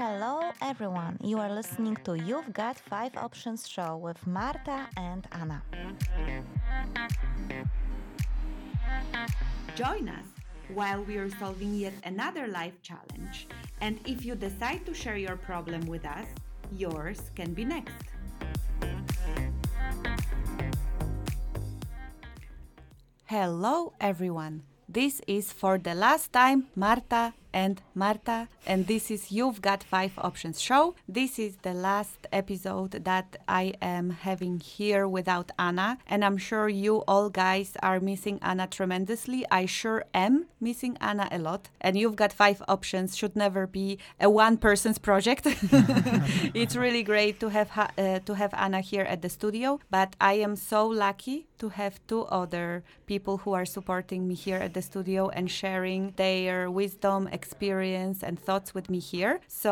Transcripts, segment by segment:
Hello, everyone. You are listening to You've Got Five Options show with Marta and Anna. Join us while we are solving yet another life challenge. And if you decide to share your problem with us, yours can be next. Hello, everyone. This is for the last time Marta and Marta, and this is You've Got Five Options show. This is the last episode that I am having here without Anna, and I'm sure you all guys are missing Anna tremendously. I sure am missing Anna a lot, and You've Got Five Options should never be a one person's project. it's really great to have uh, to have Anna here at the studio, but I am so lucky to have two other people who are supporting me here at the studio and sharing their wisdom experience and thoughts with me here. So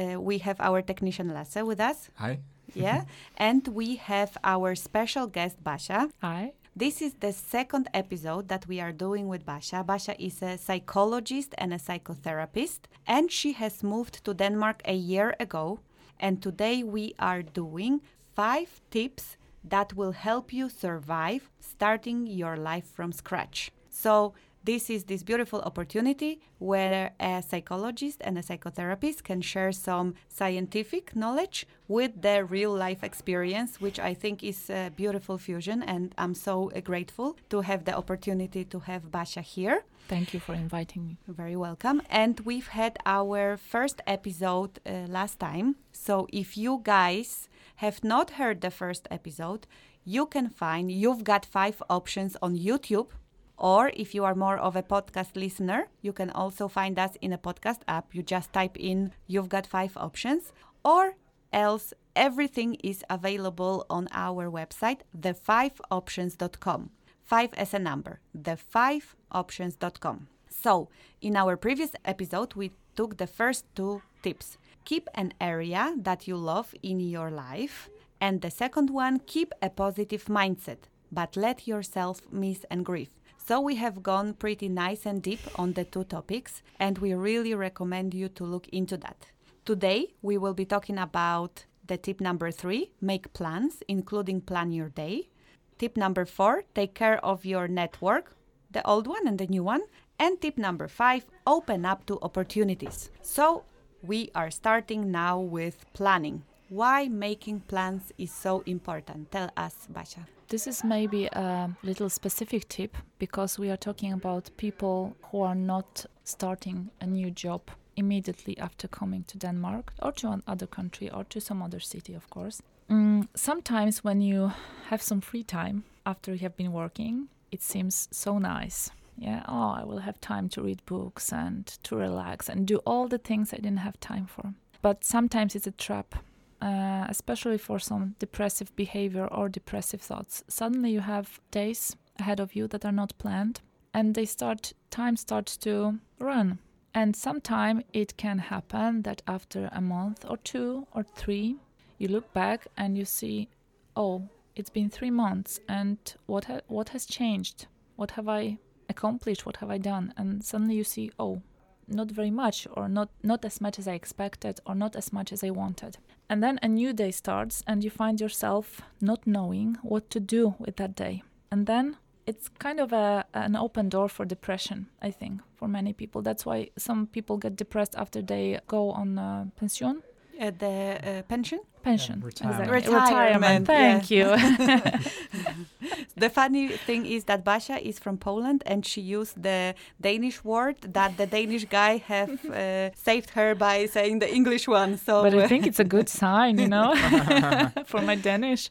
uh, we have our technician Lasse with us. Hi. Yeah. and we have our special guest Basha. Hi. This is the second episode that we are doing with Basha. Basha is a psychologist and a psychotherapist, and she has moved to Denmark a year ago. And today we are doing five tips that will help you survive starting your life from scratch. So this is this beautiful opportunity where a psychologist and a psychotherapist can share some scientific knowledge with their real life experience, which I think is a beautiful fusion. And I'm so grateful to have the opportunity to have Basha here. Thank you for inviting me. Very welcome. And we've had our first episode uh, last time. So if you guys have not heard the first episode, you can find You've Got Five Options on YouTube or if you are more of a podcast listener, you can also find us in a podcast app. You just type in, you've got five options. Or else, everything is available on our website, the5options.com. Five as a number, the5options.com. So, in our previous episode, we took the first two tips. Keep an area that you love in your life. And the second one, keep a positive mindset, but let yourself miss and grieve. So we have gone pretty nice and deep on the two topics, and we really recommend you to look into that. Today, we will be talking about the tip number three make plans, including plan your day. Tip number four take care of your network, the old one and the new one. And tip number five open up to opportunities. So, we are starting now with planning. Why making plans is so important? Tell us, Basha. This is maybe a little specific tip because we are talking about people who are not starting a new job immediately after coming to Denmark or to another country or to some other city, of course. Mm, sometimes when you have some free time after you have been working, it seems so nice. Yeah, oh, I will have time to read books and to relax and do all the things I didn't have time for. But sometimes it's a trap uh, especially for some depressive behavior or depressive thoughts. Suddenly you have days ahead of you that are not planned and they start time starts to run. And sometime it can happen that after a month or two or three, you look back and you see, oh, it's been three months, and what ha- what has changed? What have I accomplished? What have I done? And suddenly you see, oh, not very much or not not as much as I expected or not as much as I wanted. And then a new day starts and you find yourself not knowing what to do with that day. And then it's kind of a, an open door for depression, I think, for many people. That's why some people get depressed after they go on uh, pension uh, the uh, pension? Pension. Retirement. Exactly. Retirement. Thank yeah. you. the funny thing is that Basia is from Poland and she used the Danish word that the Danish guy have uh, saved her by saying the English one. So, but I think it's a good sign, you know, for my Danish.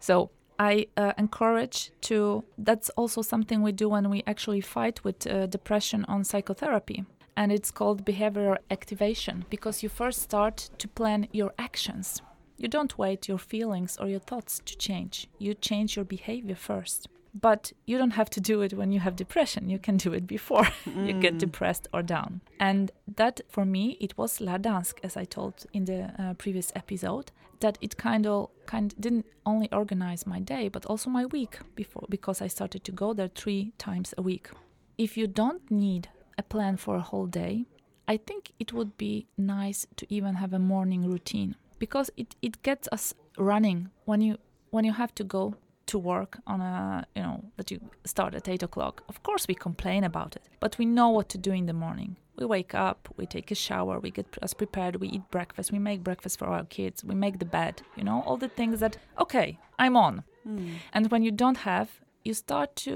so I uh, encourage to. That's also something we do when we actually fight with uh, depression on psychotherapy and it's called behavioral activation because you first start to plan your actions. You don't wait your feelings or your thoughts to change. You change your behavior first. But you don't have to do it when you have depression. You can do it before mm. you get mm. depressed or down. And that, for me, it was Gdansk, as I told in the uh, previous episode, that it kind of kind didn't only organize my day, but also my week before, because I started to go there three times a week. If you don't need a plan for a whole day, I think it would be nice to even have a morning routine because it, it gets us running when you when you have to go to work on a you know that you start at eight o'clock. Of course we complain about it, but we know what to do in the morning. We wake up, we take a shower, we get us prepared, we eat breakfast, we make breakfast for our kids, we make the bed, you know, all the things that okay, I'm on. Mm. And when you don't have, you start to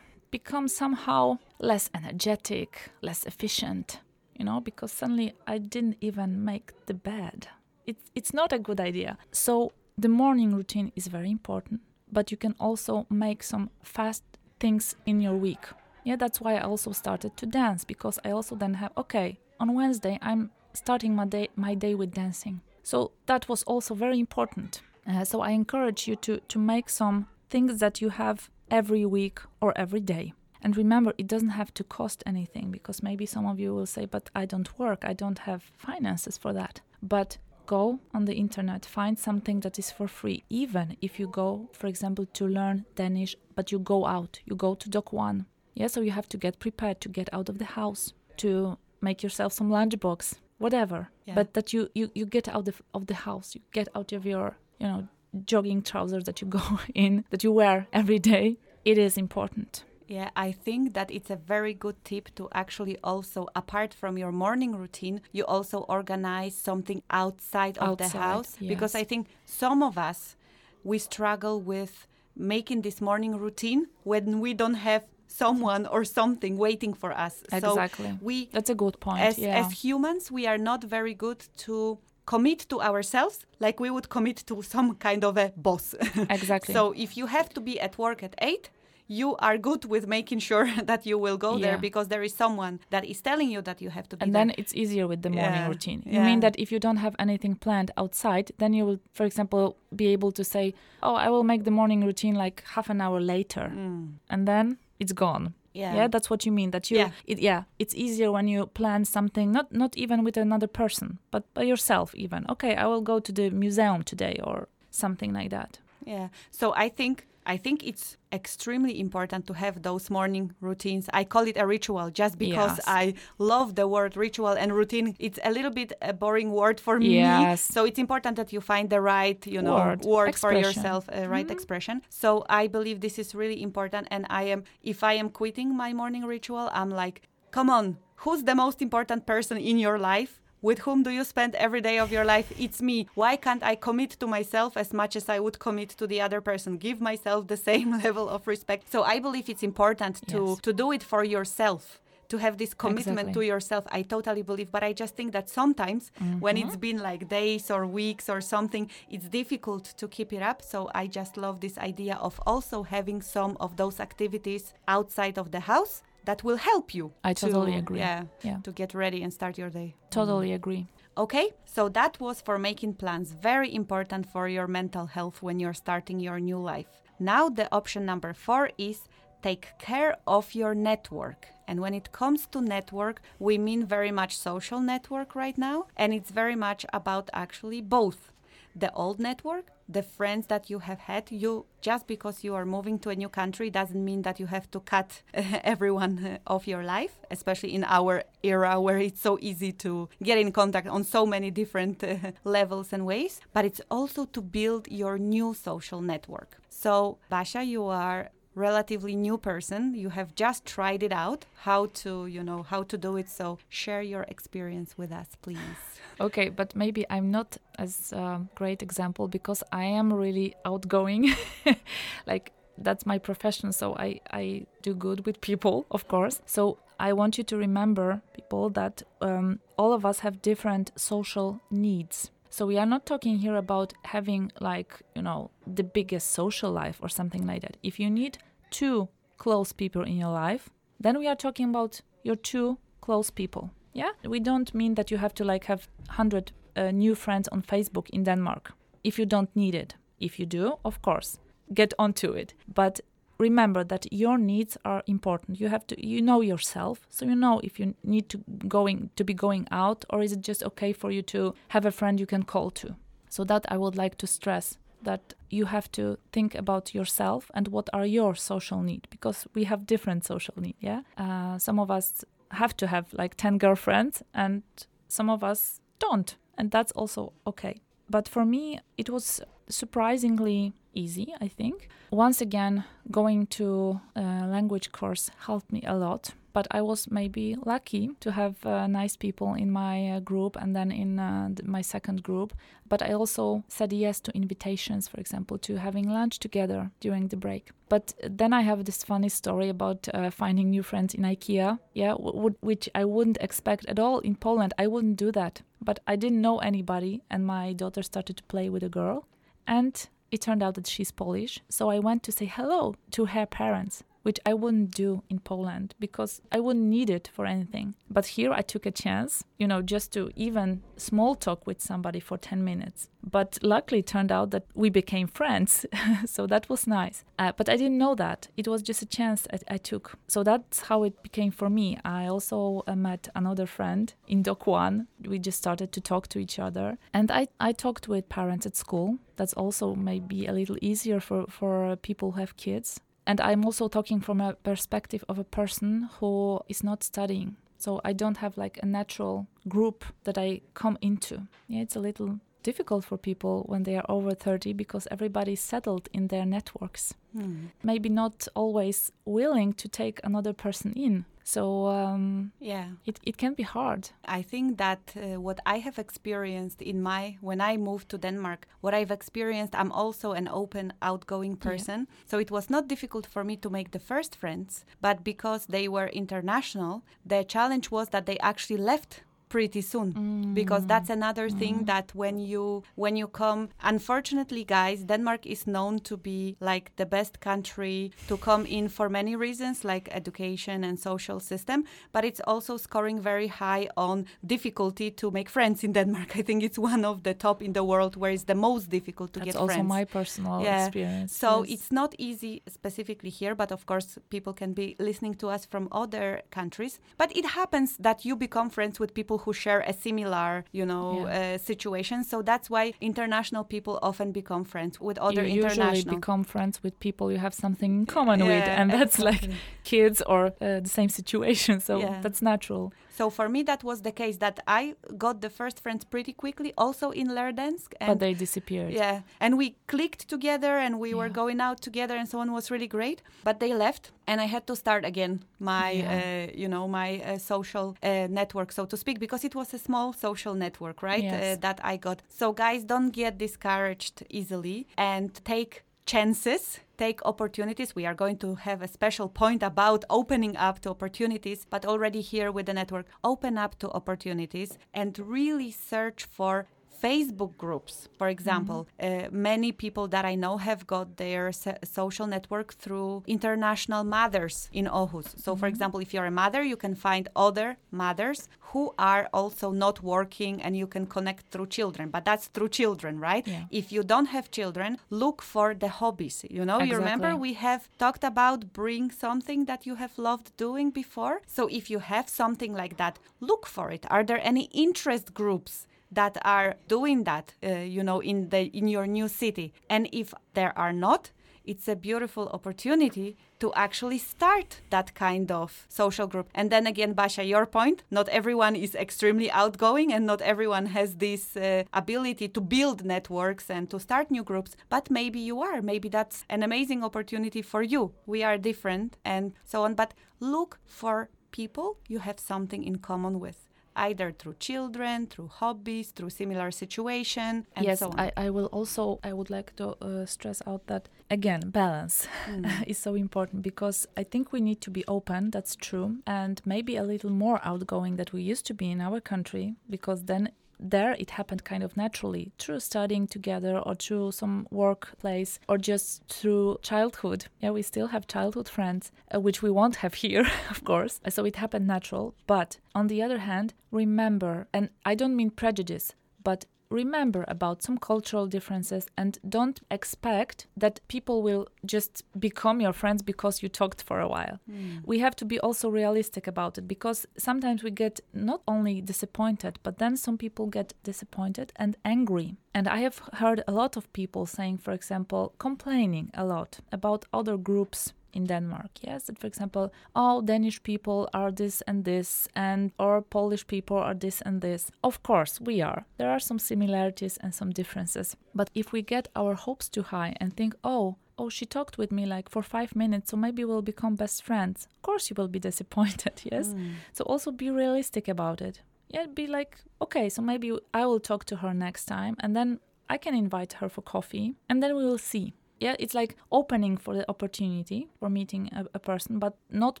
become somehow less energetic, less efficient, you know, because suddenly I didn't even make the bed. It's it's not a good idea. So the morning routine is very important, but you can also make some fast things in your week. Yeah, that's why I also started to dance because I also then have okay, on Wednesday I'm starting my day my day with dancing. So that was also very important. Uh, so I encourage you to to make some things that you have every week or every day. And remember, it doesn't have to cost anything because maybe some of you will say, but I don't work, I don't have finances for that. But go on the internet, find something that is for free, even if you go, for example, to learn Danish, but you go out, you go to Dokk1. Yeah, so you have to get prepared to get out of the house, to make yourself some lunchbox, whatever. Yeah. But that you, you, you get out of, of the house, you get out of your, you know, jogging trousers that you go in, that you wear every day. It is important. Yeah, I think that it's a very good tip to actually also, apart from your morning routine, you also organize something outside of the Outside, house. Because. I think some of us, we struggle with making this morning routine when we don't have someone or something waiting for us. Exactly. So we, That's a good point. as, yeah. as humans, we are not very good to commit to ourselves like we would commit to some kind of a boss. Exactly. So if you have to be at work at 8, you are good with making sure that you will go there because there is someone that is telling you that you have to be and there. then it's easier with the morning Yeah, routine. You yeah. mean that if you don't have anything planned outside, then you will, for example, be able to say, "Oh, I will make the morning routine like half an hour later," Mm. and then it's gone. Yeah. Yeah, that's what you mean. That you, Yeah. it, yeah, it's easier when you plan something, not not even with another person, but by yourself. Even okay, I will go to the museum today or something like that. Yeah. So I think I think it's extremely important to have those morning routines. I call it a ritual just because Yes. I love the word ritual and routine. It's a little bit a boring word for me. Yes. So it's important that you find the right, you know, Word, word, for yourself, uh, right expression. So I believe this is really important and I am if I am quitting my morning ritual, I'm like, "Come on, who's the most important person in your life?" With whom do you spend every day of your life? It's me. Why can't I commit to myself as much as I would commit to the other person? Give myself the same level of respect. So I believe it's important to Yes. to do it for yourself. To have this commitment Exactly. to yourself, I totally believe. But I just think that sometimes when Mm-hmm. it's been like days or weeks or something, it's difficult to keep it up. So I just love this idea of also having some of those activities outside of the house that will help you. I to- totally agree. Yeah, Yeah, to get ready and start your day. totally mm-hmm. agree. Okay, so that was for making plans. Very important for your mental health when you're starting your new life. Now, the option number four is take care of your network. And when it comes to network, we mean very much social network right now. And it's very much about actually both the old network, the friends that you have had. You just because you are moving to a new country doesn't mean that you have to cut everyone off your life, especially in our era where it's so easy to get in contact on so many different uh, levels and ways. But it's also to build your new social network. So, Basha, you are relatively new person you have just tried it out how to you know how to do it so share your experience with us please Okay, but maybe I'm not as um, great example because I am really outgoing. like that's my profession, so I I do good with people, of course. So I want you to remember, people, that um, all of us have different social needs. So we are not talking here about having like you know the biggest social life or something like that. If you need two close people in your life, then we are talking about your two close people. Yeah, we don't mean that you have to like have hundred uh, new friends on Facebook in Denmark if you don't need it. If you do, of course, get onto it. But remember that your needs are important. You have to you know yourself, so you know if you need to going to be going out or is it just okay for you to have a friend you can call to. So that I would like to stress that you have to think about yourself and what are your social needs because we have different social needs. Yeah, uh, some of us have to have like 10 girlfriends and some of us don't and that's also okay but for me it was surprisingly easy i think once again going to a language course helped me a lot but I was maybe lucky to have uh, nice people in my uh, group and then in uh, my second group. But I also said yes to invitations, for example, to having lunch together during the break. But then I have this funny story about uh, finding new friends in IKEA, yeah, which I wouldn't expect at all in Poland. I wouldn't do that. But I didn't know anybody, and my daughter started to play with a girl. And it turned out that she's Polish. So I went to say hello to her parents which I wouldn't do in Poland because I wouldn't need it for anything. But here I took a chance, you know, just to even small talk with somebody for 10 minutes. But luckily, it turned out that we became friends. so that was nice. Uh, but I didn't know that. It was just a chance I, I, took. So that's how it became for me. I also uh, met another friend in Dokk1. We just started to talk to each other. And I, I talked with parents at school. That's also maybe a little easier for, for people who have kids and I'm also talking from a perspective of a person who is not studying. So I don't have like a natural group that I come into. Yeah, it's a little difficult for people when they are over 30 because everybody is settled in their networks. Hmm. Maybe not always willing to take another person in. So um, yeah, it, it can be hard. I think that uh, what I have experienced in my when I moved to Denmark, what I've experienced, I'm also an open, outgoing person. Yeah. So it was not difficult for me to make the first friends, but because they were international, the challenge was that they actually left pretty soon mm. because that's another mm. thing that when you when you come unfortunately guys denmark is known to be like the best country to come in for many reasons like education and social system but it's also scoring very high on difficulty to make friends in denmark i think it's one of the top in the world where it's the most difficult to get friends. that's get also friends my personal yeah. experience so yes. it's not easy specifically here but of course people can be listening to us from other countries but it happens that you become friends with people who share a similar, you know, yeah. uh, situation. So that's why international people often become friends with other you international. usually become friends with people you have something in common yeah, with, and that's exactly. like kids or uh, the same situation. So yeah. that's natural. So for me, that was the case that I got the first friends pretty quickly, also in Lærdansk. but they disappeared. Yeah, and we clicked together, and we yeah. were going out together, and so on was really great. But they left, and I had to start again my, yeah. uh, you know, my uh, social uh, network, so to speak, because it was a small social network, right? Yes. Uh, that I got. So guys, don't get discouraged easily, and take chances take opportunities. We are going to have a special point about opening up to opportunities, but already here with the network, open up to opportunities and really search for Facebook groups, for example, mm-hmm. uh, many people that I know have got their so- social network through international mothers in Aarhus. So, mm-hmm. for example, if you're a mother, you can find other mothers who are also not working and you can connect through children. But that's through children, right? Yeah. If you don't have children, look for the hobbies. You know, exactly. you remember we have talked about bring something that you have loved doing before. So, if you have something like that, look for it. Are there any interest groups? That are doing that, uh, you know, in the in your new city. And if there are not, it's a beautiful opportunity to actually start that kind of social group. And then again, Basha, your point, not everyone is extremely outgoing and not everyone has this uh, ability to build networks and to start new groups, but maybe you are. Maybe that's an amazing opportunity for you. We are different and so on, but look for people you have something in common with either through children, through hobbies, through similar situation, and yes, so on. I, I will also I would like to uh, stress out that again balance mm. is so important because I think we need to be open. That's true, and maybe a little more outgoing that we used to be in our country because then there it happened kind of naturally through studying together or through some workplace or just through childhood. Yeah, we still have childhood friends, uh, which we won't have here, of course. So it happened natural. But on the other hand, remember, and I don't mean prejudice, but remember about some cultural differences and don't expect that people will just become your friends because you talked for a while. Mm. We have to be also realistic about it because sometimes we get not only disappointed, but then some people get disappointed and angry. And I have heard a lot of people saying, for example, complaining a lot about other groups in Denmark. Yes, that for example, all Danish people are this and this, and or Polish people are this and this. Of course, we are. There are some similarities and some differences. But if we get our hopes too high and think, oh, oh, she talked with me like for five minutes, so maybe we'll become best friends. Of course, you will be disappointed, yes? Mm. So also be realistic about it. Yeah, be like, okay, so maybe I will talk to her next time, and then I can invite her for coffee, and then we will see. Yeah, it's like opening for the opportunity for meeting a, a person, but not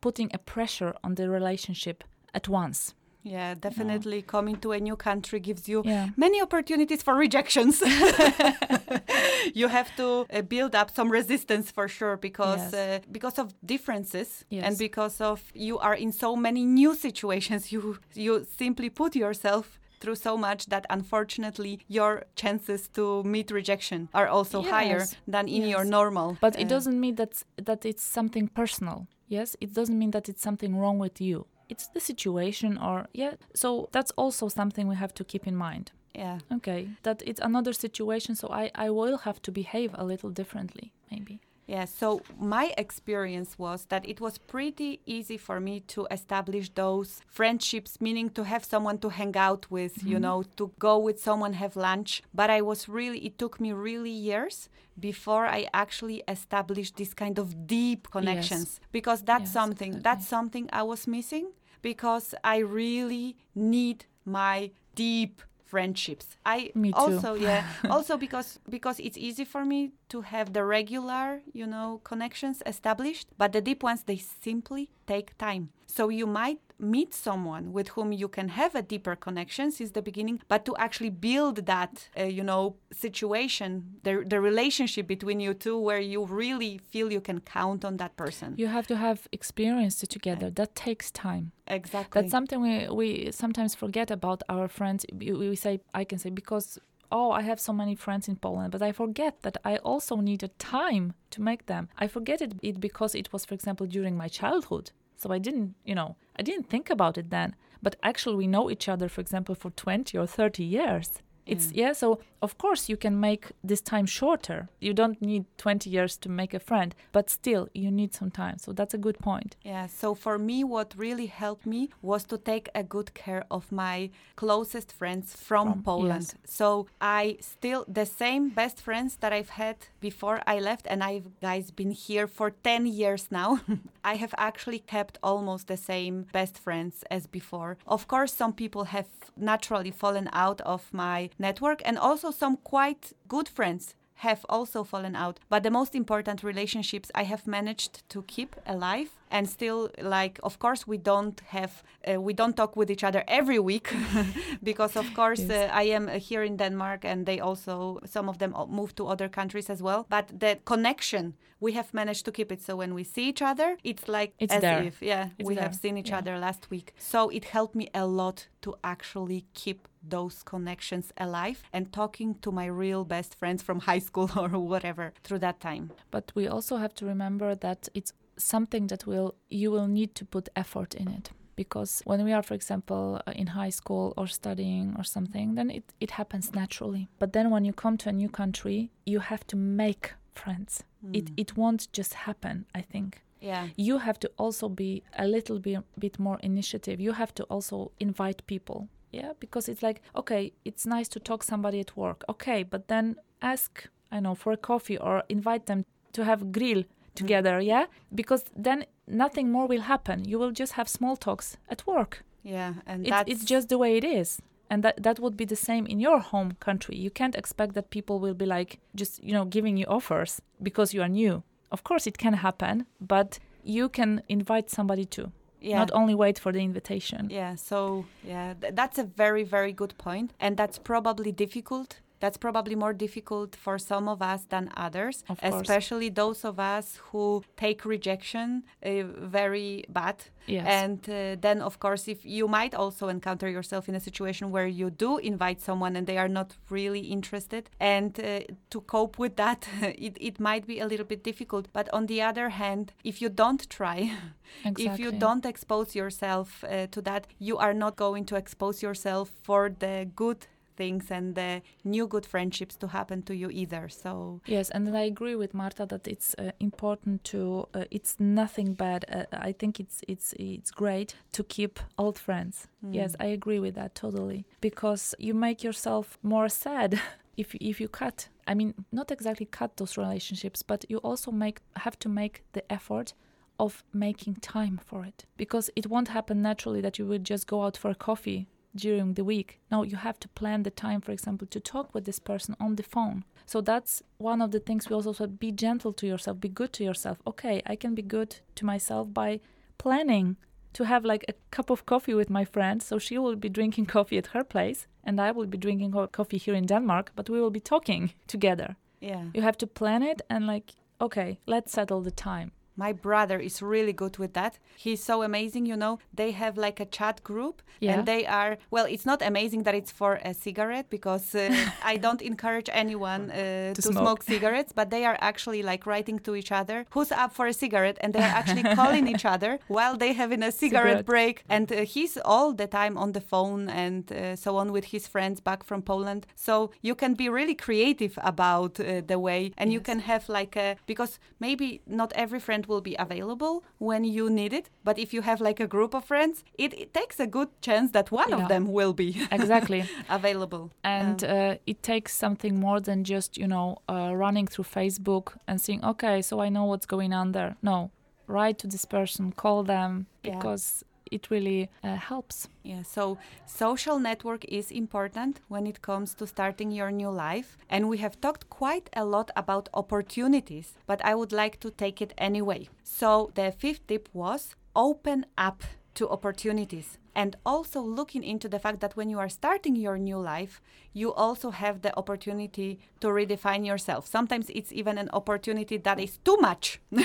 putting a pressure on the relationship at once. Yeah, definitely coming to a new country gives you Yeah. many opportunities for rejections. you have to uh, build up some resistance for sure because Yes. uh, because of differences Yes. and because of you are in so many new situations you you simply put yourself through so much that unfortunately your chances to meet rejection are also higher than in your normal But it uh, doesn't mean that that it's something personal. Yes, it doesn't mean that it's something wrong with you. It's the situation, or yeah. So that's also something we have to keep in mind. yeah Okay, that it's another situation, so I I will have to behave a little differently, maybe. Yeah, so my experience was that it was pretty easy for me to establish those friendships, meaning to have someone to hang out with, you mm-hmm. know, to go with someone, have lunch. But I was really, it took me really years before I actually established this kind of deep connections because that's Yes, something, that's something I was missing because I really need my deep friendships. I Me too. also yeah also because because it's easy for me to have the regular you know connections established but the deep ones they simply take time so you might meet someone with whom you can have a deeper connection since the beginning but to actually build that uh, you know situation the, the relationship between you two where you really feel you can count on that person You have to have experience together. That takes time. exactly That's something we, we sometimes forget about our friends. We, we say, I can say, because, oh, I have so many friends in Poland, but I forget that I also needed time to make them. I forget it, it because it was, for example, during my childhood. So I didn't, you know, I didn't think about it then. But actually, we know each other, for example, for 20 or 30 years. It's, hmm. yeah, so of course you can make this time shorter. You don't need 20 years to make a friend, but still you need some time. So that's a good point. Yeah, so for me, what really helped me was to take a good care of my closest friends from, From- Poland. yes. So I still, the same best friends that I've had before I left, and I've guys been here for 10 years now, I have actually kept almost the same best friends as before. Of course, some people have naturally fallen out of my network, and also some quite good friends have also fallen out. But the most important relationships I have managed to keep alive and still like of course we don't have uh, we don't talk with each other every week because of course Yes. uh, I am uh, here in Denmark and they also some of them move to other countries as well but the connection we have managed to keep it so when we see each other it's like It's as there. if yeah It's we have seen each Yeah. other last week so it helped me a lot to actually keep those connections alive and talking to my real best friends from high school or whatever through that time But we also have to remember that it's something that will you will need to put effort in it. Because when we are for example uh, in high school or studying or something then it, it happens naturally. But then when you come to a new country you have to make friends. It it won't just happen i think. Yeah. You have to also be a little bit, bit more initiative. You have to also invite people. Yeah because it's like okay it's nice to talk somebody at work. Okay but then ask i know for a coffee or invite them to have grill Mm-hmm. together yeah? Because then nothing more will happen. You will just have small talks at work. Yeah and it's, that's it's just the way it is. And that that would be the same in your home country. You can't expect that people will be like just you know giving you offers because you are new. Of course it can happen but you can invite somebody too. Yeah. Not only wait for the invitation. Yeah, so yeah, th- that's a very, very good point. And that's probably difficult. That's probably more difficult for some of us than others, Of especially those of us who take rejection uh, very bad. Yes. And uh, then, of course, if you might also encounter yourself in a situation where you do invite someone and they are not really interested, and uh, to cope with that, it, it might be a little bit difficult. But on the other hand, if you don't try, if you don't expose yourself uh, to that, you are not going to expose yourself for the good things and uh, new good friendships to happen to you either. So Yes, and I agree with Marta that it's uh, important to. Uh, it's nothing bad. Uh, I think it's it's it's great to keep old friends. Yes, mm, I agree with that totally because you make yourself more sad if if you cut. I mean, not exactly cut those relationships, but you also make have to make the effort of making time for it because it won't happen naturally that you will just go out for a coffee during the week. No, you have to plan the time, for example, to talk with this person on the phone. So that's one of the things we also said be gentle to yourself, be good to yourself. Okay, I can be good to myself by planning to have like a cup of coffee with my friend. So she will be drinking coffee at her place and I will be drinking coffee here in Denmark, but we will be talking together. yeah. You have to plan it and like, okay, let's settle the time. My brother is really good with that. He's so amazing, you know. They have like a chat group Yeah. and they are well, it's not amazing that it's for a cigarette because uh, I don't encourage anyone uh, to, smoke. smoke. cigarettes, but they are actually like writing to each other who's up for a cigarette and they are actually calling each other while they having a cigarette, Cigarette. break and uh, he's all the time on the phone and uh, so on with his friends back from Poland. So you can be really creative about uh, the way and you can have like a because maybe not every friend will be available when you need it. But if you have like a group of friends it, it takes a good chance that one Yeah. of them will be Exactly. available. And Um, uh, it takes something more than just you know uh, running through facebook and saying okay so i know what's going on there. No. Write to this person call them because it really uh, helps Yeah, so social network is important when it comes to starting your new life. And we have talked quite a lot about opportunities, but I would like to take it anyway. So the fifth tip was open up to opportunities. And also looking into the fact that when you are starting your new life, you also have the opportunity to redefine yourself. Sometimes it's even an opportunity that is too much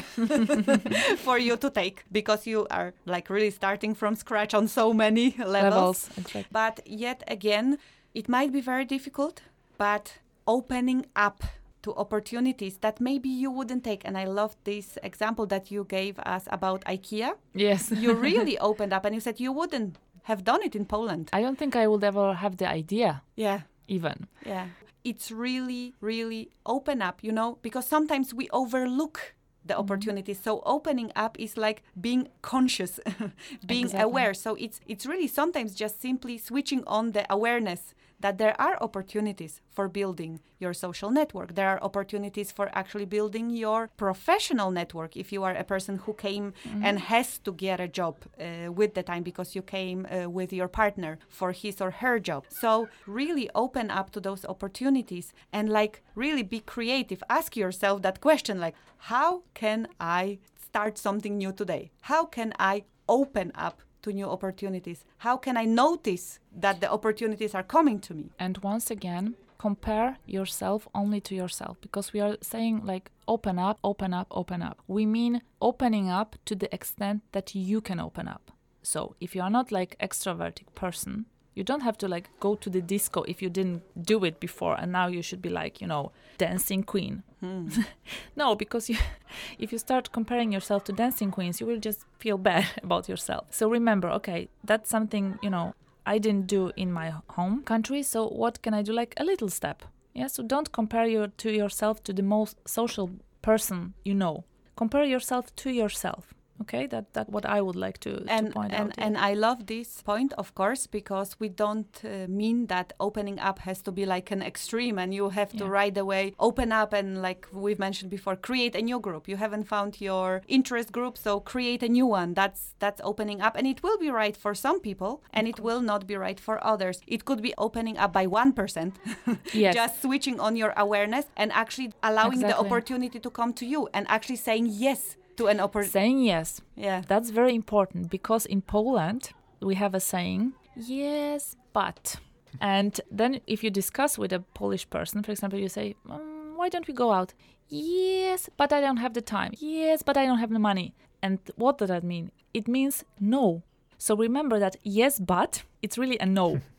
for you to take because you are like really starting from scratch on so many levels. levels exactly. But yet again, it might be very difficult, but opening up to opportunities that maybe you wouldn't take. And I love this example that you gave us about IKEA. yes You really opened up and you said you wouldn't have done it in Poland. i don't think i would ever have the idea Yeah. even Yeah. It's really, really open up, you know, because sometimes we overlook the mm-hmm. opportunities. So opening up is like being conscious, being Exactly. aware. So it's it's really sometimes just simply switching on the awareness that there are opportunities for building your social network. There are opportunities for actually building your professional network if you are a person who came and has to get a job uh, with the time because you came uh, with your partner for his or her job. So really open up to those opportunities and like really be creative. Ask yourself that question like how can I start something new today? How can I open up to new opportunities? How can I notice that the opportunities are coming to me? and once again compare yourself only to yourself because we are saying like open up open up open up we mean opening up to the extent that you can open up so if you are not like extroverted person you don't have to like go to the disco if you didn't do it before and now you should be like you know dancing queen. Hmm. No because you if you start comparing yourself to dancing queens you will just feel bad about yourself. So remember okay that's something you know i didn't do in my home country so what can i do? Like a little step. Yeah so don't compare your to yourself to the most social person you know. Compare yourself to yourself okay that that what i would like to, to and point and, out here. and I love this point, of course, because we don't uh, mean that opening up has to be like an extreme, and you have to right away open up and, like we've mentioned before, create a new group. You haven't found your interest group, so create a new one. That's that's opening up, and it will be right for some people, and it will not be right for others. It could be opening up by one percent, yes just switching on your awareness and actually allowing the opportunity to come to you, and actually saying yes to an opportunity. saying yes Yeah. That's very important because in Poland we have a saying, yes, but. And then if you discuss with a Polish person, for example, you say, um, why don't we go out? Yes, but I don't have the time. Yes, but I don't have the money. And what does that mean? It means no. So remember that yes, but it's really a no.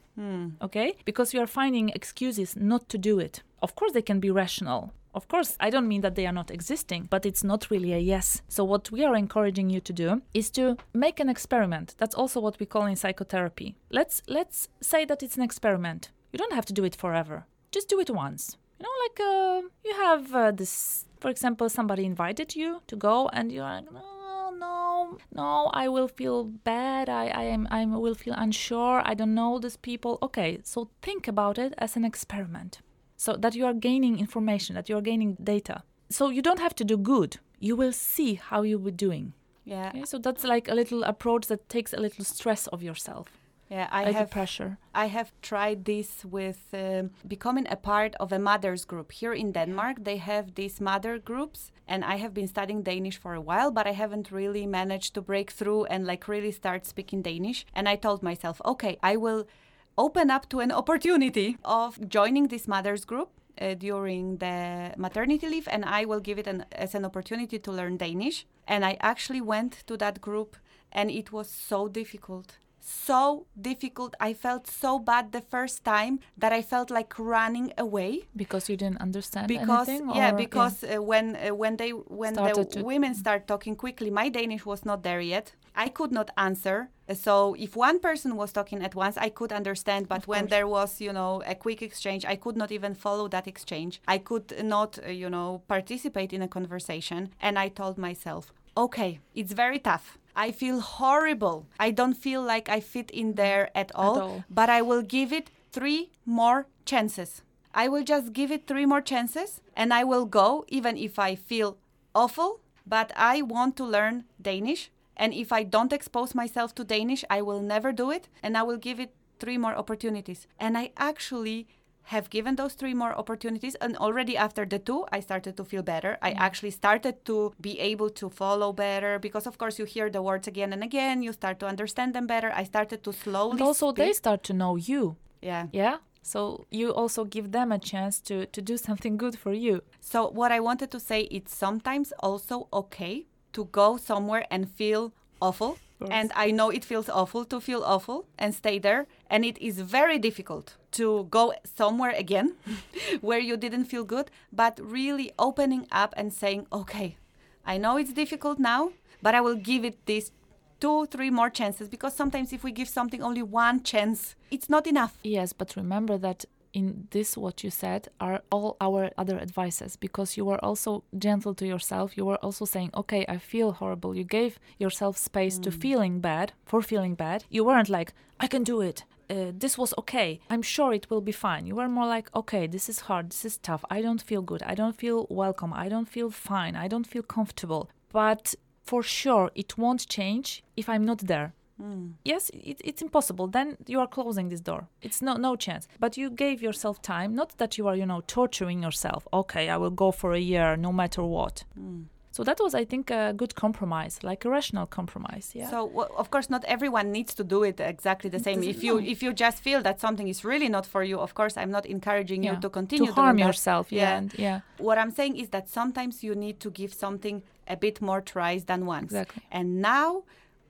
Okay? Because you are finding excuses not to do it. Of course, they can be rational. Of course, I don't mean that they are not existing, but it's not really a yes. So, what we are encouraging you to do is to make an experiment. That's also what we call in psychotherapy. Let's let's say that it's an experiment. You don't have to do it forever. Just do it once. You know, like uh, you have uh, this, for example, somebody invited you to go, and you're like, no, no, no, I will feel bad. I, I am, I will feel unsure. I don't know these people. Okay, so think about it as an experiment, so that you are gaining information, that you are gaining data. So you don't have to do good. You will see how you will doing. Yeah. Okay, so that's like a little approach that takes a little stress of yourself, Yeah, I have pressure. I have tried this with um, becoming a part of a mothers group. Here in Denmark, they have these mother groups, and I have been studying Danish for a while, but I haven't really managed to break through and like really start speaking Danish. And I told myself, okay, I will open up to an opportunity of joining this mothers group. Uh, during the maternity leave, and I will give it an, as an opportunity to learn Danish. And I actually went to that group, and it was so difficult so difficult. I felt so bad the first time that I felt like running away Because you didn't understand because anything? yeah, or- because uh, when uh, when they when Started the women start talking quickly, my Danish was not there yet. I could not answer. So if one person was talking at once, I could understand. But Of when course. there was, you know, a quick exchange, I could not even follow that exchange. I could not, uh, you know, participate in a conversation. And I told myself, okay, it's very tough. I feel horrible. I don't feel like I fit in there at all. all. But I will give it three more chances. I will just give it three more chances and I will go even if I feel awful, but I want to learn Danish. And if I don't expose myself to Danish, I will never do it and I will give it three more opportunities. And I actually have given those three more opportunities and already after the two i started to feel better i mm. actually started to be able to follow better because of course you hear the words again and again you start to understand them better i started to slowly And also, they start to know you. yeah Yeah. So you also give them a chance to to do something good for you. So what I wanted to say it's sometimes also okay to go somewhere and feel awful. And I know it feels awful to feel awful and stay there. And it is very difficult to go somewhere again where you didn't feel good, but really opening up and saying, okay, I know it's difficult now, but I will give it these two, three more chances because sometimes if we give something only one chance, it's not enough. Yes, but remember that in this what you said are all our other advices because you were also gentle to yourself. You were also saying, "Okay, I feel horrible." You gave yourself space to feeling bad for feeling bad. You weren't like, "I can do it." Uh, this was okay. I'm sure it will be fine. You were more like, okay, this is hard. This is tough. I don't feel good. I don't feel welcome. I don't feel fine. I don't feel comfortable. But for sure, it won't change if I'm not there Mm. yes it, it's impossible. Then you are closing this door. It's no no chance. But you gave yourself time not that you are you know torturing yourself. Okay i will go for a year no matter what. Mm. So that was i think a good compromise like a rational compromise yeah. So w- of course, not everyone needs to do it exactly the same. If you if you just feel that something is really not for you, of course, I'm not encouraging yeah. you to continue to harm yourself yeah Yeah. and yeah. What I'm saying is that sometimes you need to give something a bit more tries than once. Exactly. And now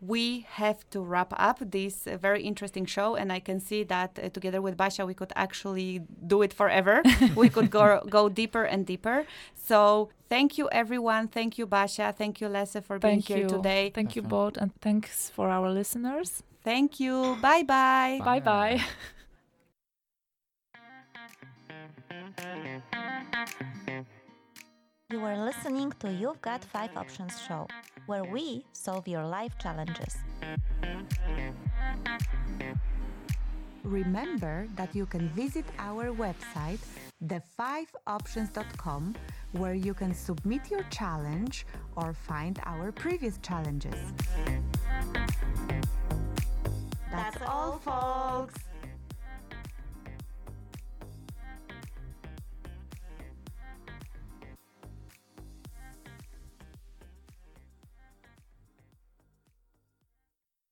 we have to wrap up this uh, very interesting show, and I can see that uh, together with Basha, we could actually do it forever. we could go go deeper and deeper. So thank you, everyone. Thank you, Basha. Thank you, Lasse, for being thank here you today. thank you both and thanks for our listeners Thank you. Bye bye. bye bye You are listening to You've Got 5 Options show, where we solve your life challenges. Remember that you can visit our website, thefiveoptions.com, where you can submit your challenge or find our previous challenges. That's all, folks!